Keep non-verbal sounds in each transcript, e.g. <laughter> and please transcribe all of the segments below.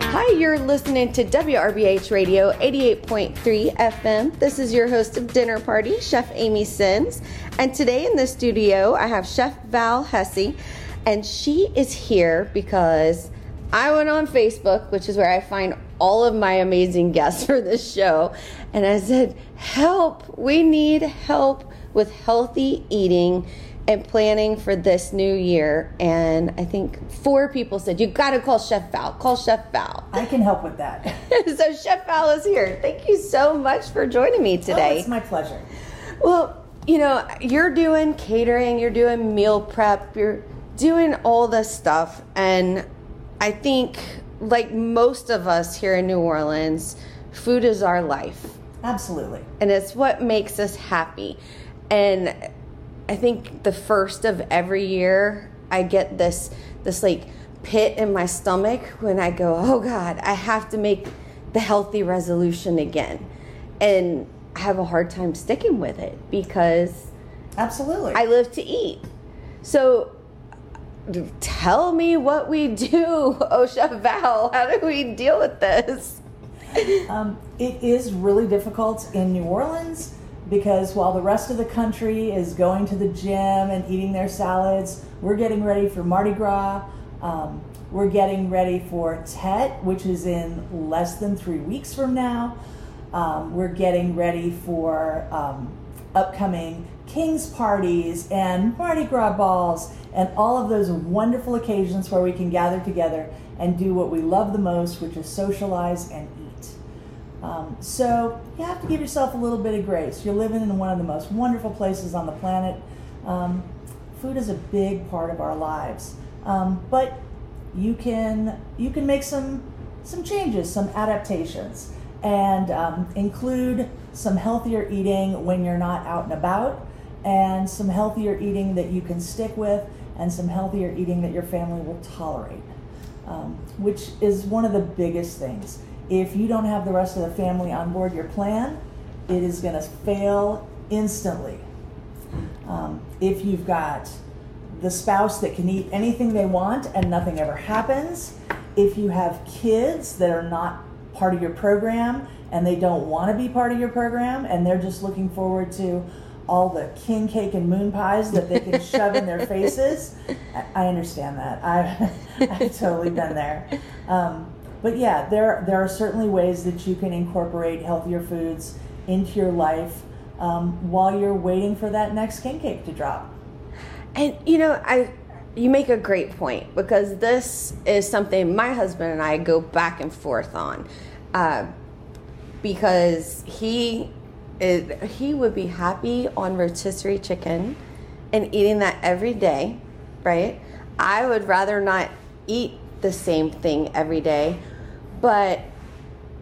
Hi, you're listening to WRBH Radio 88.3 FM. This is your host of Dinner Party, Chef Amy Sins. And today in the studio, I have Chef Val Hesse. And she is here because I went on Facebook, which is where I find all of my amazing guests <laughs> for this show. And I said, Help, we need help with healthy eating and planning for this new year. And I think four people said, You got to call Chef Val. Call Chef Val. <laughs> I can help with that. so, Chef Val is here. Thank you so much for joining me Oh, today. it's my pleasure. Well, you know, you're doing catering, you're doing meal prep, you're doing all this stuff. And I think, like most of us here in New Orleans, food is our life Absolutely. and it's what makes us happy. And I think the first of every year, I get this this like pit in my stomach when I go, "Oh God, I have to make the healthy resolution again," and I have a hard time sticking with it because Absolutely. I live to eat. So. Tell me what we do, <laughs> OSHA Val. How do we deal with this? um, it is really difficult in New Orleans because while the rest of the country is going to the gym and eating their salads, we're getting ready for Mardi Gras. Um, we're getting ready for Tet, which is in less than three weeks from now. Um, we're getting ready for um, upcoming King's parties and Mardi Gras balls and all of those wonderful occasions where we can gather together and do what we love the most, which is socialize and eat. Um, so you have to give yourself a little bit of grace. You're living in one of the most wonderful places on the planet. Um, food is a big part of our lives, um, but you can you can make some some changes, some adaptations, and um, include some healthier eating when you're not out and about, and some healthier eating that you can stick with, and some healthier eating that your family will tolerate, um, which is one of the biggest things. If you don't have the rest of the family on board your plan, it is going to fail instantly. Um, if you've got the spouse that can eat anything they want and nothing ever happens, if you have kids that are not part of your program and they don't want to be part of your program and they're just looking forward to all the king cake and moon pies that they can shove in their faces, I- understand that. I, <laughs> I've totally been there. Um, but yeah, there there are certainly ways that you can incorporate healthier foods into your life um, while you're waiting for that next king cake to drop. And you know, I you make a great point because this is something my husband and I go back and forth on, uh, because he is he would be happy on rotisserie chicken and eating that every day, right? I would rather not eat the same thing every day, but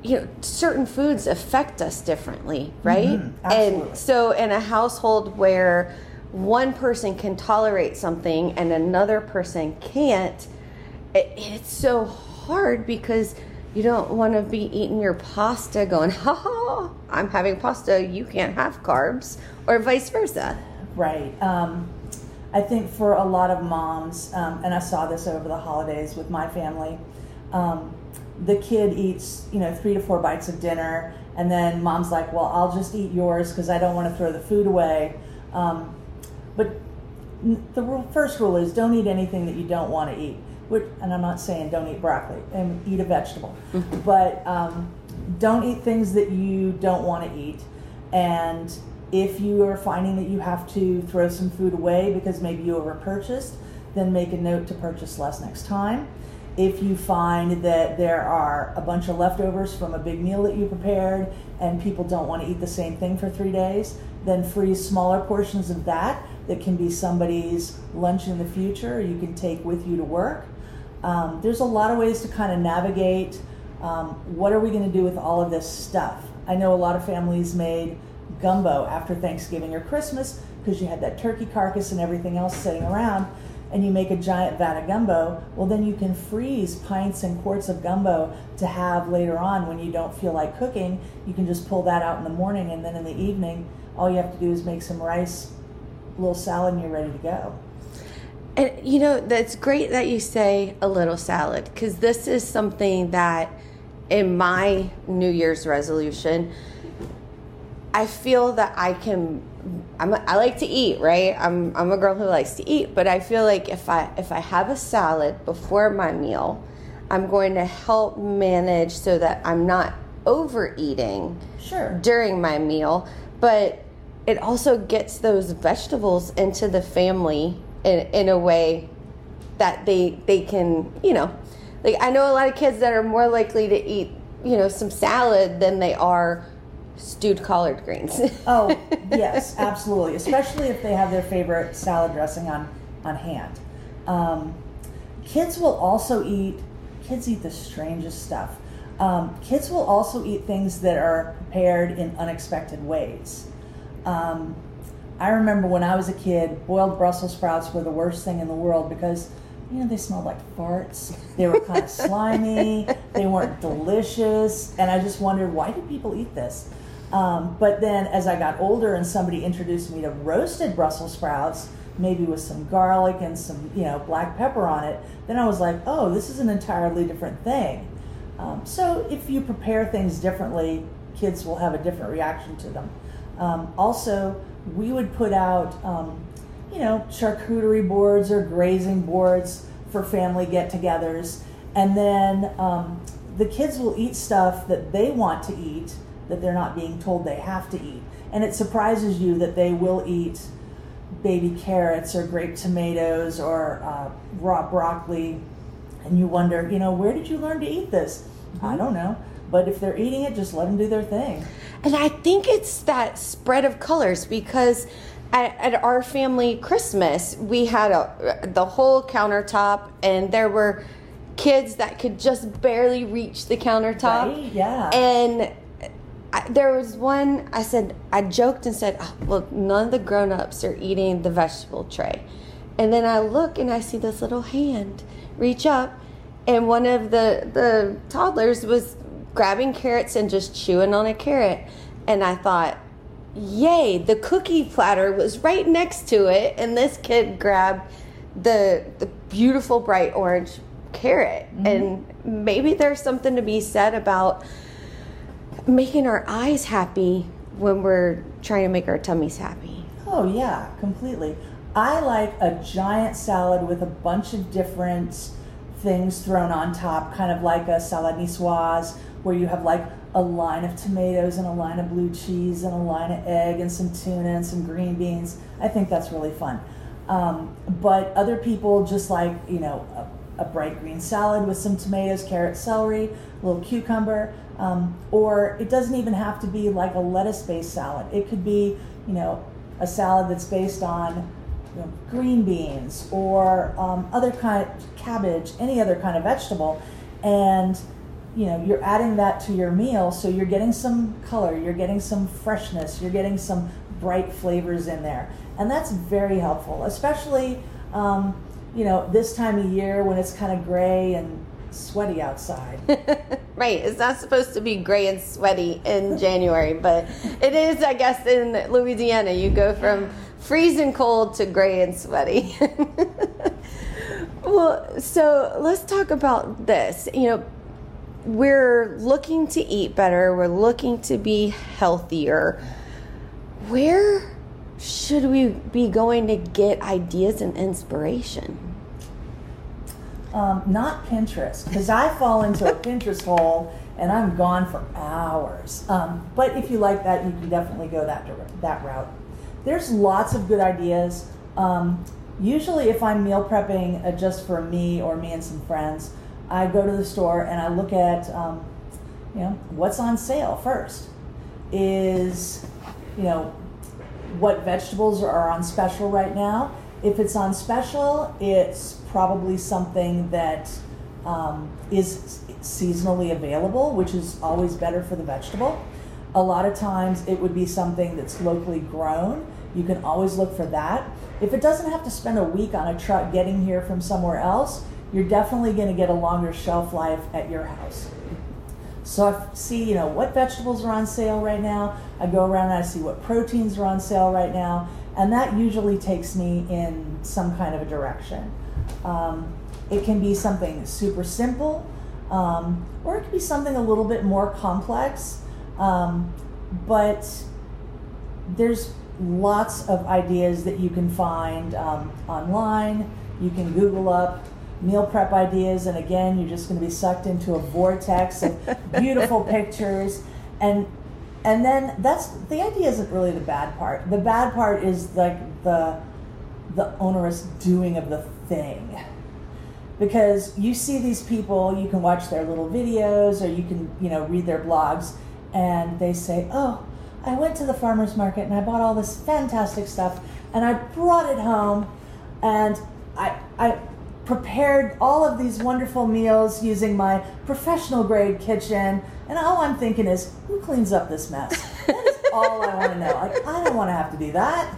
you know, certain foods affect us differently, right? Mhm, absolutely. and so, in a household where one person can tolerate something and another person can't, it, it's so hard because you don't want to be eating your pasta going, <laughs> ha ha, I'm having pasta, you can't have carbs, or vice versa. Right. Um, I think for a lot of moms, um, and I saw this over the holidays with my family, um, the kid eats, you know, three to four bites of dinner, and then mom's like, well, I'll just eat yours because I don't want to throw the food away. Um, but the first rule is don't eat anything that you don't want to eat. Which, and I'm not saying don't eat broccoli and eat a vegetable, but um, don't eat things that you don't want to eat. And if you are finding that you have to throw some food away because maybe you overpurchased, then make a note to purchase less next time. If you find that there are a bunch of leftovers from a big meal that you prepared and people don't want to eat the same thing for three days, then freeze smaller portions of that that can be somebody's lunch in the future you can take with you to work. Um, there's a lot of ways to kind of navigate um, what are we going to do with all of this stuff. I know a lot of families made gumbo after Thanksgiving or Christmas because you had that turkey carcass and everything else sitting around. and you make a giant vat of gumbo, well, then you can freeze pints and quarts of gumbo to have later on when you don't feel like cooking. You can just pull that out in the morning, and then in the evening, all you have to do is make some rice, a little salad, and you're ready to go. And you know, that's great that you say a little salad because this is something that in my New Year's resolution, I feel that I can. I'm a, I like to eat, right? I'm I'm a girl who likes to eat, but I feel like if I if I have a salad before my meal, I'm going to help manage so that I'm not overeating Sure. during my meal, but it also gets those vegetables into the family in, in a way that they they can, you know, like I know a lot of kids that are more likely to eat, you know, some salad than they are stewed collard greens. <laughs> Oh, yes, absolutely. Especially if they have their favorite salad dressing on, on hand. Um, kids will also eat, kids eat the strangest stuff. Um, kids will also eat things that are prepared in unexpected ways. Um, I remember when I was a kid, boiled Brussels sprouts were the worst thing in the world because, you know, they smelled like farts. They were kind of <laughs> slimy. They weren't delicious. And I just wondered, why do people eat this? Um, but then as I got older and somebody introduced me to roasted Brussels sprouts, maybe with some garlic and some, you know, black pepper on it, then I was like, oh, this is an entirely different thing. Um, so if you prepare things differently, kids will have a different reaction to them. Um, also, we would put out, um, you know, charcuterie boards or grazing boards for family get-togethers, and then um, the kids will eat stuff that they want to eat that they're not being told they have to eat, and it surprises you that they will eat baby carrots or grape tomatoes or uh, raw broccoli and you wonder, you know, where did you learn to eat this? I don't know. But if they're eating it, just let them do their thing. And I think it's that spread of colors because at, at our family Christmas, we had a, the whole countertop, and there were kids that could just barely reach the countertop. Right? Yeah. And I, there was one, I said, I joked and said, ah, oh, well, none of the grown ups are eating the vegetable tray. And then I look and I see this little hand reach up, and one of the, the toddlers was grabbing carrots and just chewing on a carrot. And I thought, yay, the cookie platter was right next to it, and this kid grabbed the, the beautiful bright orange carrot. Mm-hmm. And maybe there's something to be said about making our eyes happy when we're trying to make our tummies happy. Oh, yeah, completely. I like a giant salad with a bunch of different things thrown on top, kind of like a salad niçoise, where you have like a line of tomatoes and a line of blue cheese and a line of egg and some tuna and some green beans. I think that's really fun. Um, but other people just like, you know, a, a bright green salad with some tomatoes, carrot, celery, a little cucumber. Um, or it doesn't even have to be like a lettuce based salad. It could be, you know, a salad that's based on you know, green beans or um, other kind of cabbage, any other kind of vegetable, and you know you're adding that to your meal, so you're getting some color, you're getting some freshness, you're getting some bright flavors in there, and that's very helpful, especially um, you know this time of year when it's kind of gray and sweaty outside. <laughs> Right, it's not supposed to be gray and sweaty in <laughs> January, but it is, I guess, in Louisiana. You go from freezing cold to gray and sweaty. <laughs> well, so let's talk about this. You know, we're looking to eat better, we're looking to be healthier. Where should we be going to get ideas and inspiration? Um, not Pinterest, because I fall into a Pinterest hole and I'm gone for hours. Um, but if you like that, you can definitely go that that route. There's lots of good ideas. Um, usually, if I'm meal prepping uh, just for me or me and some friends, I go to the store and I look at um, you know what's on sale first. Is you know what vegetables are on special right now. If it's on special, it's probably something that um, is seasonally available, which is always better for the vegetable. A lot of times it would be something that's locally grown. You can always look for that. If it doesn't have to spend a week on a truck getting here from somewhere else, you're definitely going to get a longer shelf life at your house. So I see, you know, what vegetables are on sale right now. I go around and I see what proteins are on sale right now, and that usually takes me in some kind of a direction. Um, it can be something super simple, um, or it can be something a little bit more complex. Um, but there's lots of ideas that you can find um, online. You can Google up meal prep ideas, and again, you're just going to be sucked into a vortex of <laughs> beautiful pictures. And and then that's the idea isn't really the bad part. The bad part is like the the onerous doing of the thing. Because you see these people, you can watch their little videos or you can, you know, read their blogs and they say, "Oh, I went to the farmers market and I bought all this fantastic stuff and I brought it home and I I prepared all of these wonderful meals using my professional grade kitchen. And all I'm thinking is, who cleans up this mess? That is <laughs> all I want to know. Like, I don't want to have to do that.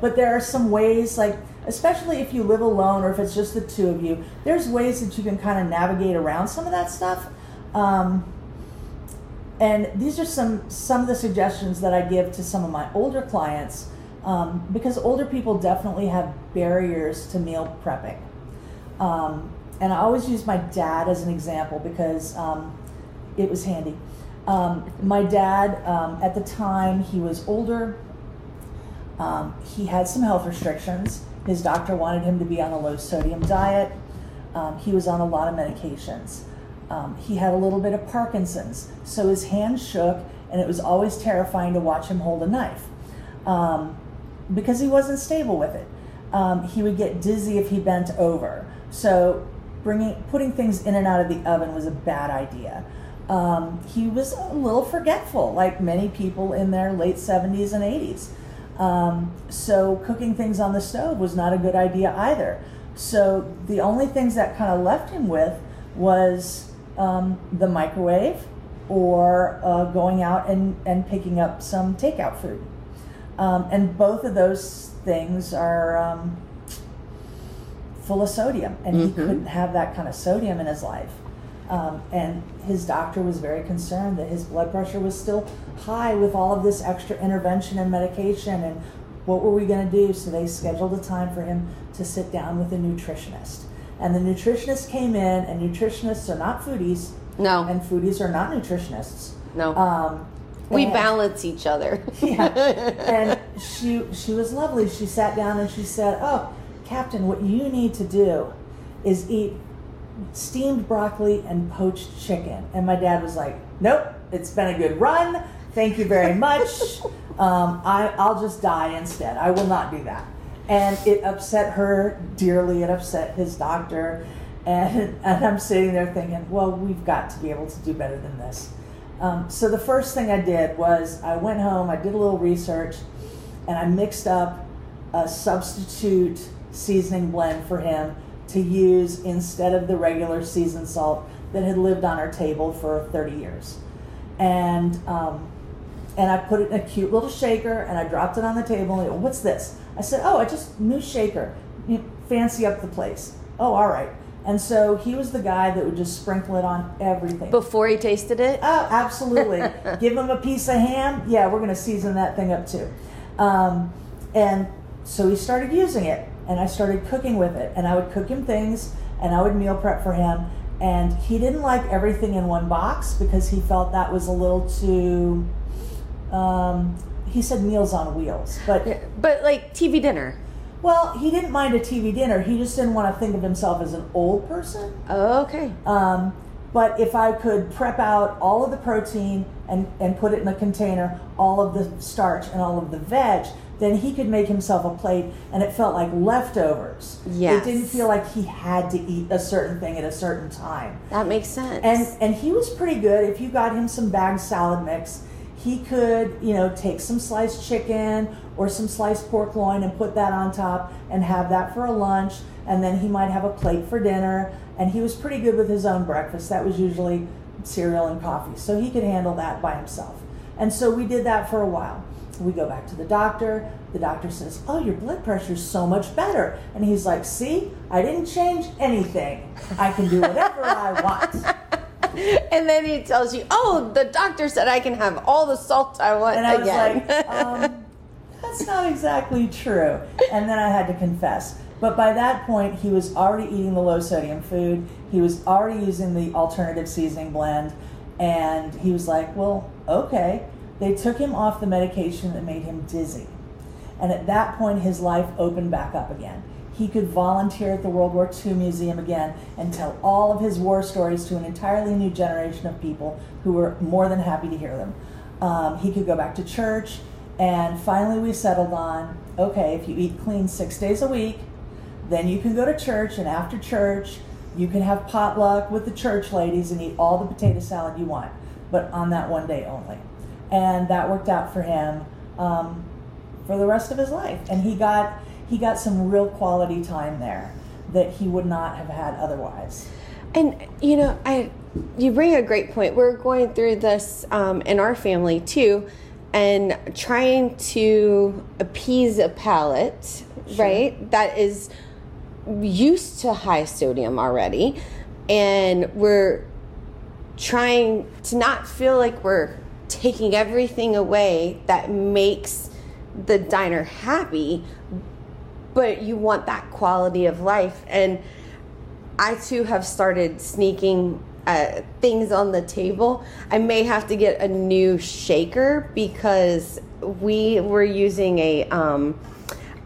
But there are some ways, like, especially if you live alone or if it's just the two of you, there's ways that you can kind of navigate around some of that stuff. Um, and these are some some of the suggestions that I give to some of my older clients um, because older people definitely have barriers to meal prepping. Um, and I always use my dad as an example because um, it was handy. Um, my dad, um, at the time, he was older. Um, he had some health restrictions. His doctor wanted him to be on a low sodium diet. he was on a lot of medications. he had a little bit of Parkinson's, so his hands shook, and it was always terrifying to watch him hold a knife. Um, because he wasn't stable with it. Um, he would get dizzy if he bent over. So bringing putting things in and out of the oven was a bad idea. Um, he was a little forgetful, like many people in their late 70s and 80s. Um, so cooking things on the stove was not a good idea either. So the only things that kind of left him with was um, the microwave or uh, going out and, and picking up some takeout food. Um, and both of those things are um, full of sodium, and mm-hmm. he couldn't have that kind of sodium in his life. Um, and his doctor was very concerned that his blood pressure was still high with all of this extra intervention and medication. And what were we going to do? So they scheduled a time for him to sit down with a nutritionist. And the nutritionist came in, and nutritionists are not foodies. No. And foodies are not nutritionists. No. Um, we balance each other. <laughs> yeah. And she she was lovely. She sat down and she said, "Oh, Captain, what you need to do is eat steamed broccoli and poached chicken." And my dad was like, "Nope, it's been a good run. Thank you very much. <laughs> Um, I I'll just die instead. I will not do that." And it upset her dearly. It upset his doctor. And, and I'm sitting there thinking, well, we've got to be able to do better than this. Um, so the first thing I did was I went home, I did a little research, and I mixed up a substitute seasoning blend for him to use instead of the regular seasoned salt that had lived on our table for 30 years. And um, and I put it in a cute little shaker and I dropped it on the table and went, what's this? I said, oh, I just new shaker. You fancy up the place. Oh, all right. And so he was the guy that would just sprinkle it on everything. Before he tasted it? Oh, absolutely. <laughs> Give him a piece of ham. Yeah, we're going to season that thing up too. Um, and so he started using it, and I started cooking with it. And I would cook him things, and I would meal prep for him. And he didn't like everything in one box because he felt that was a little too. Um, he said meals on wheels, but but like TV dinner. Well, he didn't mind a TV dinner. He just didn't want to think of himself as an old person. Okay. Um, but if I could prep out all of the protein and, and put it in a container, all of the starch and all of the veg, then he could make himself a plate and it felt like leftovers. Yes. It didn't feel like he had to eat a certain thing at a certain time. That makes sense. And and he was pretty good. If you got him some bagged salad mix, he could, you know, take some sliced chicken or some sliced pork loin and put that on top and have that for a lunch. And then he might have a plate for dinner. And he was pretty good with his own breakfast. That was usually cereal and coffee. So he could handle that by himself. And so we did that for a while. we go back to the doctor. The doctor says, Oh, your blood pressure's so much better. And he's like, See, I didn't change anything. I can do whatever I want. <laughs> And then he tells you, Oh, the doctor said I can have all the salt I want And I was again. like, um, That's not exactly true. And then I had to confess. But by that point, he was already eating the low sodium food. He was already using the alternative seasoning blend. And he was like, Well, okay. They took him off the medication that made him dizzy. And at that point, his life opened back up again. He could volunteer at the World War II Museum again and tell all of his war stories to an entirely new generation of people who were more than happy to hear them. Um, he could go back to church. And finally, we settled on okay, if you eat clean six days a week, then you can go to church. And after church, you can have potluck with the church ladies and eat all the potato salad you want, but on that one day only and that worked out for him um, for the rest of his life. And he got he got some real quality time there that he would not have had otherwise. And you know, I you bring a great point. We're going through this um, in our family too, and trying to appease a palate, right? That is used to high sodium already, and we're trying to not feel like we're taking everything away that makes the diner happy, but you want that quality of life and I too have started sneaking uh, things on the table. I may have to get a new shaker because we were using a. Um,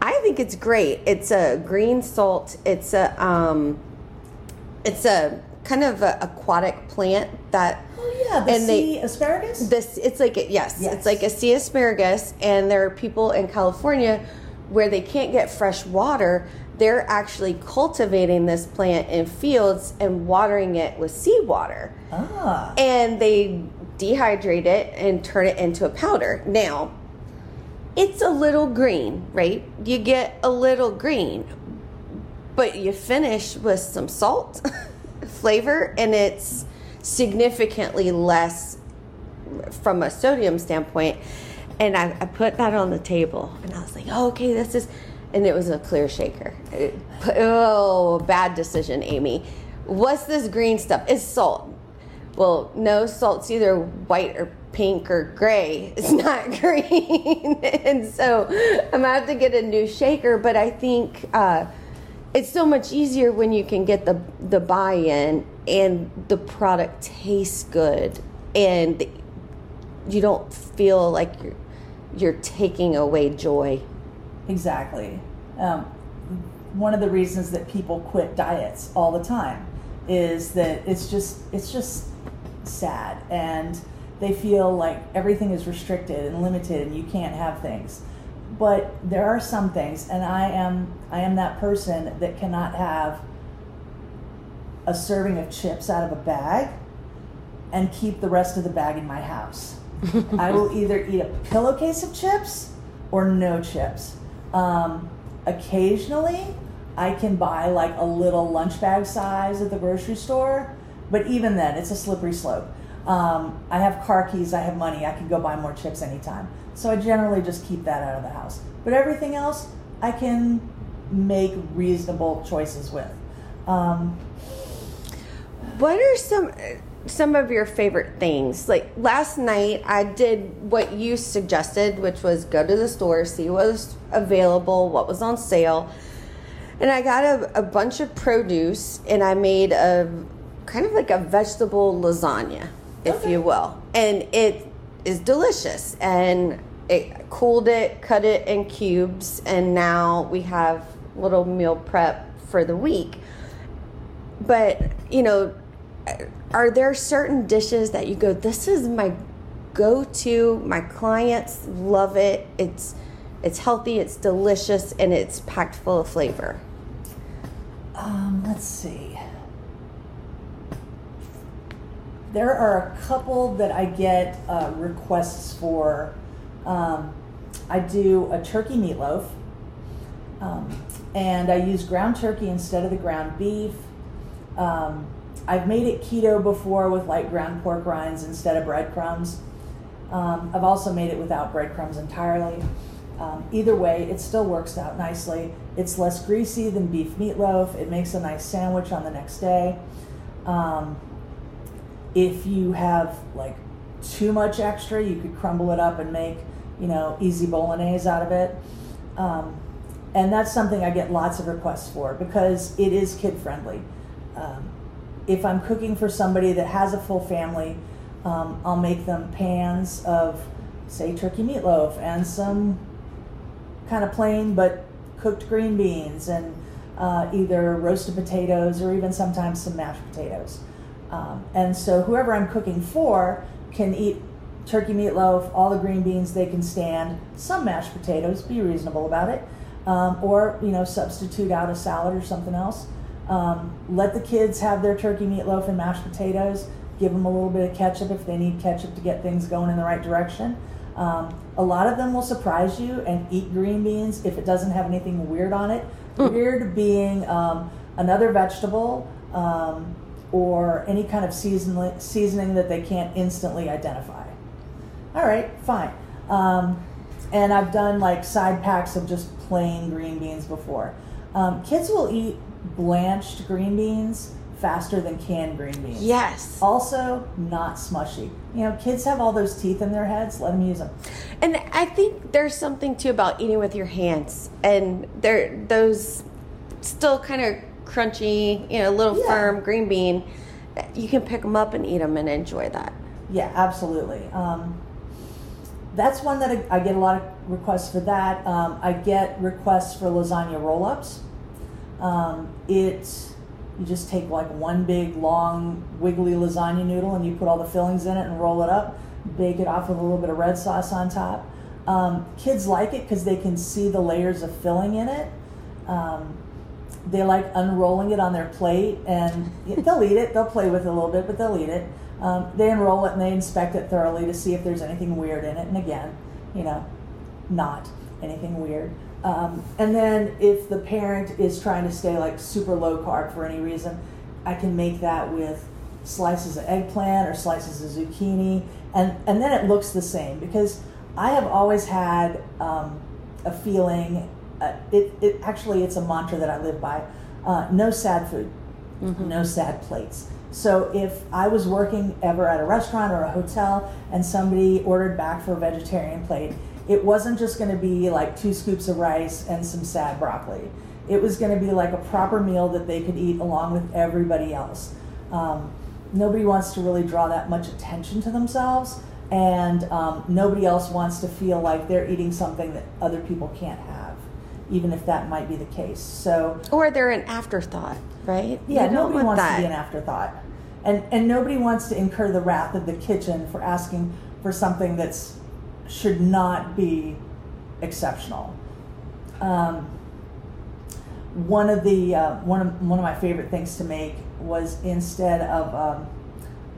I think it's great. It's a green salt. It's a. Um, it's a kind of a aquatic plant that. Oh yeah, the And they- sea asparagus. This it's like a, yes, Yes. it's like a sea asparagus, and there are people in California where they can't get fresh water. They're actually cultivating this plant in fields and watering it with seawater, ah, and they dehydrate it and turn it into a powder. Now, it's a little green, right? You get a little green, but you finish with some salt <laughs> flavor, and it's significantly less from a sodium standpoint. And I, I put that on the table, and I was like, oh, okay, this is, and it was a clear shaker. It- oh, bad decision, Amy. What's this green stuff? It's salt. Well, no, salt's either white or pink or gray. <laughs> It's not <laughs> green. and so I'm gonna have to get a new shaker, but I think uh, it's so much easier when you can get the the buy-in and the product tastes good and you don't feel like you're you're taking away joy. exactly. Um, one of the reasons that people quit diets all the time is that it's just it's just sad and they feel like everything is restricted and limited and you can't have things but there are some things and i am i am that person that cannot have a serving of chips out of a bag and keep the rest of the bag in my house <laughs> i will either eat a pillowcase of chips or no chips. Um, occasionally i can buy like a little lunch bag size at the grocery store but even then it's a slippery slope. Um, i have car keys i have money i can go buy more chips anytime. So i generally just keep that out of the house. But everything else i can make reasonable choices with. Um, What are some some of your favorite things? Like last night, I did what you suggested, which was go to the store, see what was available, what was on sale, and I got a, a bunch of produce, and I made a kind of like a vegetable lasagna, if Okay. you will, and it is delicious. And it cooled it, cut it in cubes, and now we have little meal prep for the week but you know are there certain dishes that you go this is my go-to my clients love it it's it's healthy it's delicious and it's packed full of flavor Um, let's see. There are a couple that I get uh, requests for. Um, I do a turkey meatloaf, um, and I use ground turkey instead of the ground beef. Um, I've made it keto before with like ground pork rinds instead of breadcrumbs. Um, I've also made it without breadcrumbs entirely. Um, either way, it still works out nicely. It's less greasy than beef meatloaf. It makes a nice sandwich on the next day. Um, if you have like too much extra, you could crumble it up and make, you know, easy bolognese out of it. Um, and that's something I get lots of requests for because it is kid friendly. Um, if I'm cooking for somebody that has a full family, um, I'll make them pans of, say, turkey meatloaf and some kind of plain but cooked green beans and uh, either roasted potatoes or even sometimes some mashed potatoes. Um, and so whoever I'm cooking for can eat turkey meatloaf, all the green beans they can stand, some mashed potatoes, be reasonable about it, um, or you know substitute out a salad or something else. Um, let the kids have their turkey meatloaf and mashed potatoes. Give them a little bit of ketchup if they need ketchup to get things going in the right direction. Um, a lot of them will surprise you and eat green beans if it doesn't have anything weird on it. Mm. Weird being um, another vegetable um, or any kind of seasoning, seasoning that they can't instantly identify. All right, fine. Um, and I've done like side packs of just plain green beans before. Um, kids will eat blanched green beans faster than canned green beans. Yes. Also, not smushy. You know, kids have all those teeth in their heads. Let them use them. And I think there's something too about eating with your hands, and they're those still kind of crunchy, you know, a little yeah. firm green bean. You can pick them up and eat them and enjoy that. Yeah, absolutely. Um, that's one that I, I, get a lot of requests for that. Um, I get requests for lasagna roll ups. Um, it you just take like one big long wiggly lasagna noodle and you put all the fillings in it and roll it up, bake it off with a little bit of red sauce on top. Um, kids like it because they can see the layers of filling in it. Um, they like unrolling it on their plate and they'll eat it. They'll play with it a little bit, but they'll eat it. Um, they unroll it and they inspect it thoroughly to see if there's anything weird in it. And again, you know, not anything weird. Um, and then if the parent is trying to stay like super low carb for any reason, I can make that with slices of eggplant or slices of zucchini, and and then it looks the same because I have always had um, a feeling. Uh, it it actually it's a mantra that I live by. Uh, no sad food, mm-hmm. no sad plates. So if I was working ever at a restaurant or a hotel and somebody ordered back for a vegetarian plate, it wasn't just going to be like two scoops of rice and some sad broccoli. It was going to be like a proper meal that they could eat along with everybody else. Um, nobody wants to really draw that much attention to themselves, and um, nobody else wants to feel like they're eating something that other people can't have, even if that might be the case. So, or they're an afterthought, right? Yeah, nobody wants that. to be an afterthought, and and nobody wants to incur the wrath of the kitchen for asking for something that's should not be exceptional. Um, one of the uh, one of one of my favorite things to make was instead of um,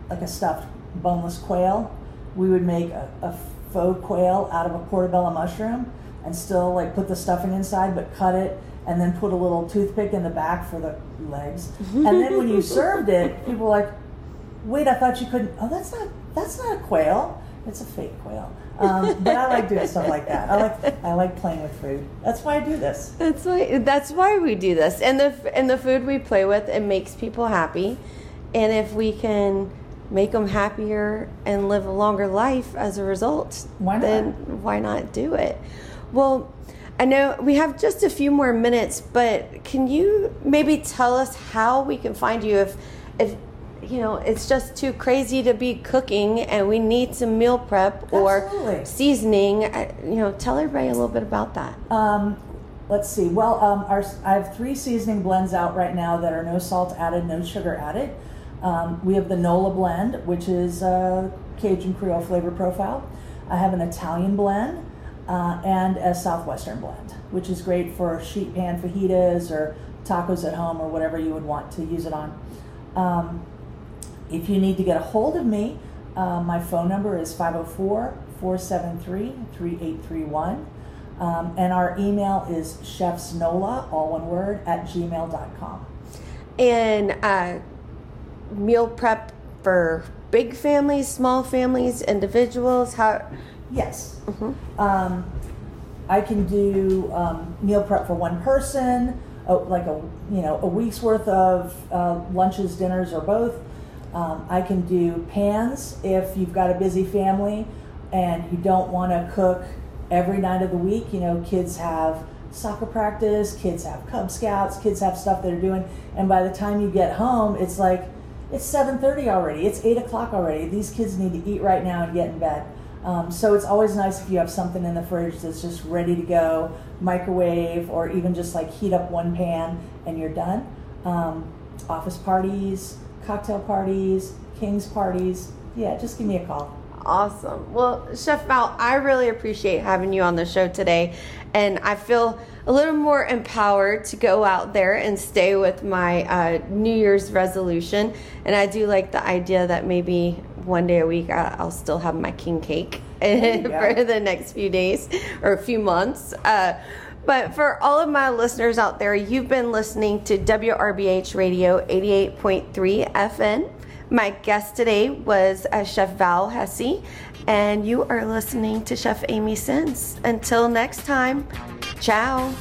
like a stuffed boneless quail, we would make a, a, faux quail out of a portobello mushroom and still like put the stuffing inside, but cut it and then put a little toothpick in the back for the legs. and then when you <laughs> served it, people were like, "Wait, I thought you couldn't." Oh, that's not that's not a quail. It's a fake quail. Um, but I like doing stuff like that. I like I like playing with food. That's why I do this. That's why that's why we do this. And the and the food we play with it makes people happy, and if we can make them happier and live a longer life as a result, why not? then why not do it? Well. I know we have just a few more minutes, but can you maybe tell us how we can find you if if you know, it's just too crazy to be cooking and we need some meal prep or Absolutely. seasoning. You know, tell everybody a little bit about that. Um, let's see. Well, um, our, I have three seasoning blends out right now that are no salt added, no sugar added. Um, we have the Nola blend, which is a Cajun Creole flavor profile. I have an Italian blend uh, and a Southwestern blend, which is great for sheet pan fajitas or tacos at home or whatever you would want to use it on. Um, if you need to get a hold of me, uh, my phone number is 504 473 3831. Um, and our email is chefsnola, all one word, at gmail.com. And uh, meal prep for big families, small families, individuals? How? Yes. Um, I can do um, meal prep for one person, uh, like a you know a week's worth of uh, lunches, dinners, or both. Um, I can do pans if you've got a busy family and you don't want to cook every night of the week. You know, kids have soccer practice, kids have Cub Scouts, kids have stuff they're doing, and by the time you get home, it's like it's 7:30 already. It's eight o'clock already. These kids need to eat right now and get in bed. Um, so it's always nice if you have something in the fridge that's just ready to go, microwave, or even just like heat up one pan and you're done. Um, office parties, cocktail parties, king's parties. Yeah, just give me a call. Awesome. Well, Chef Val, I really appreciate having you on the show today. And I feel a little more empowered to go out there and stay with my uh, New Year's resolution. And I do like the idea that maybe one day a week I'll still have my king cake <laughs> for the next few days or a few months. Uh, but for all of my listeners out there, you've been listening to WRBH Radio 88.3 FM. My guest today was uh, Chef Val Hesse, and you are listening to Chef Amy Sins. Until next time, ciao.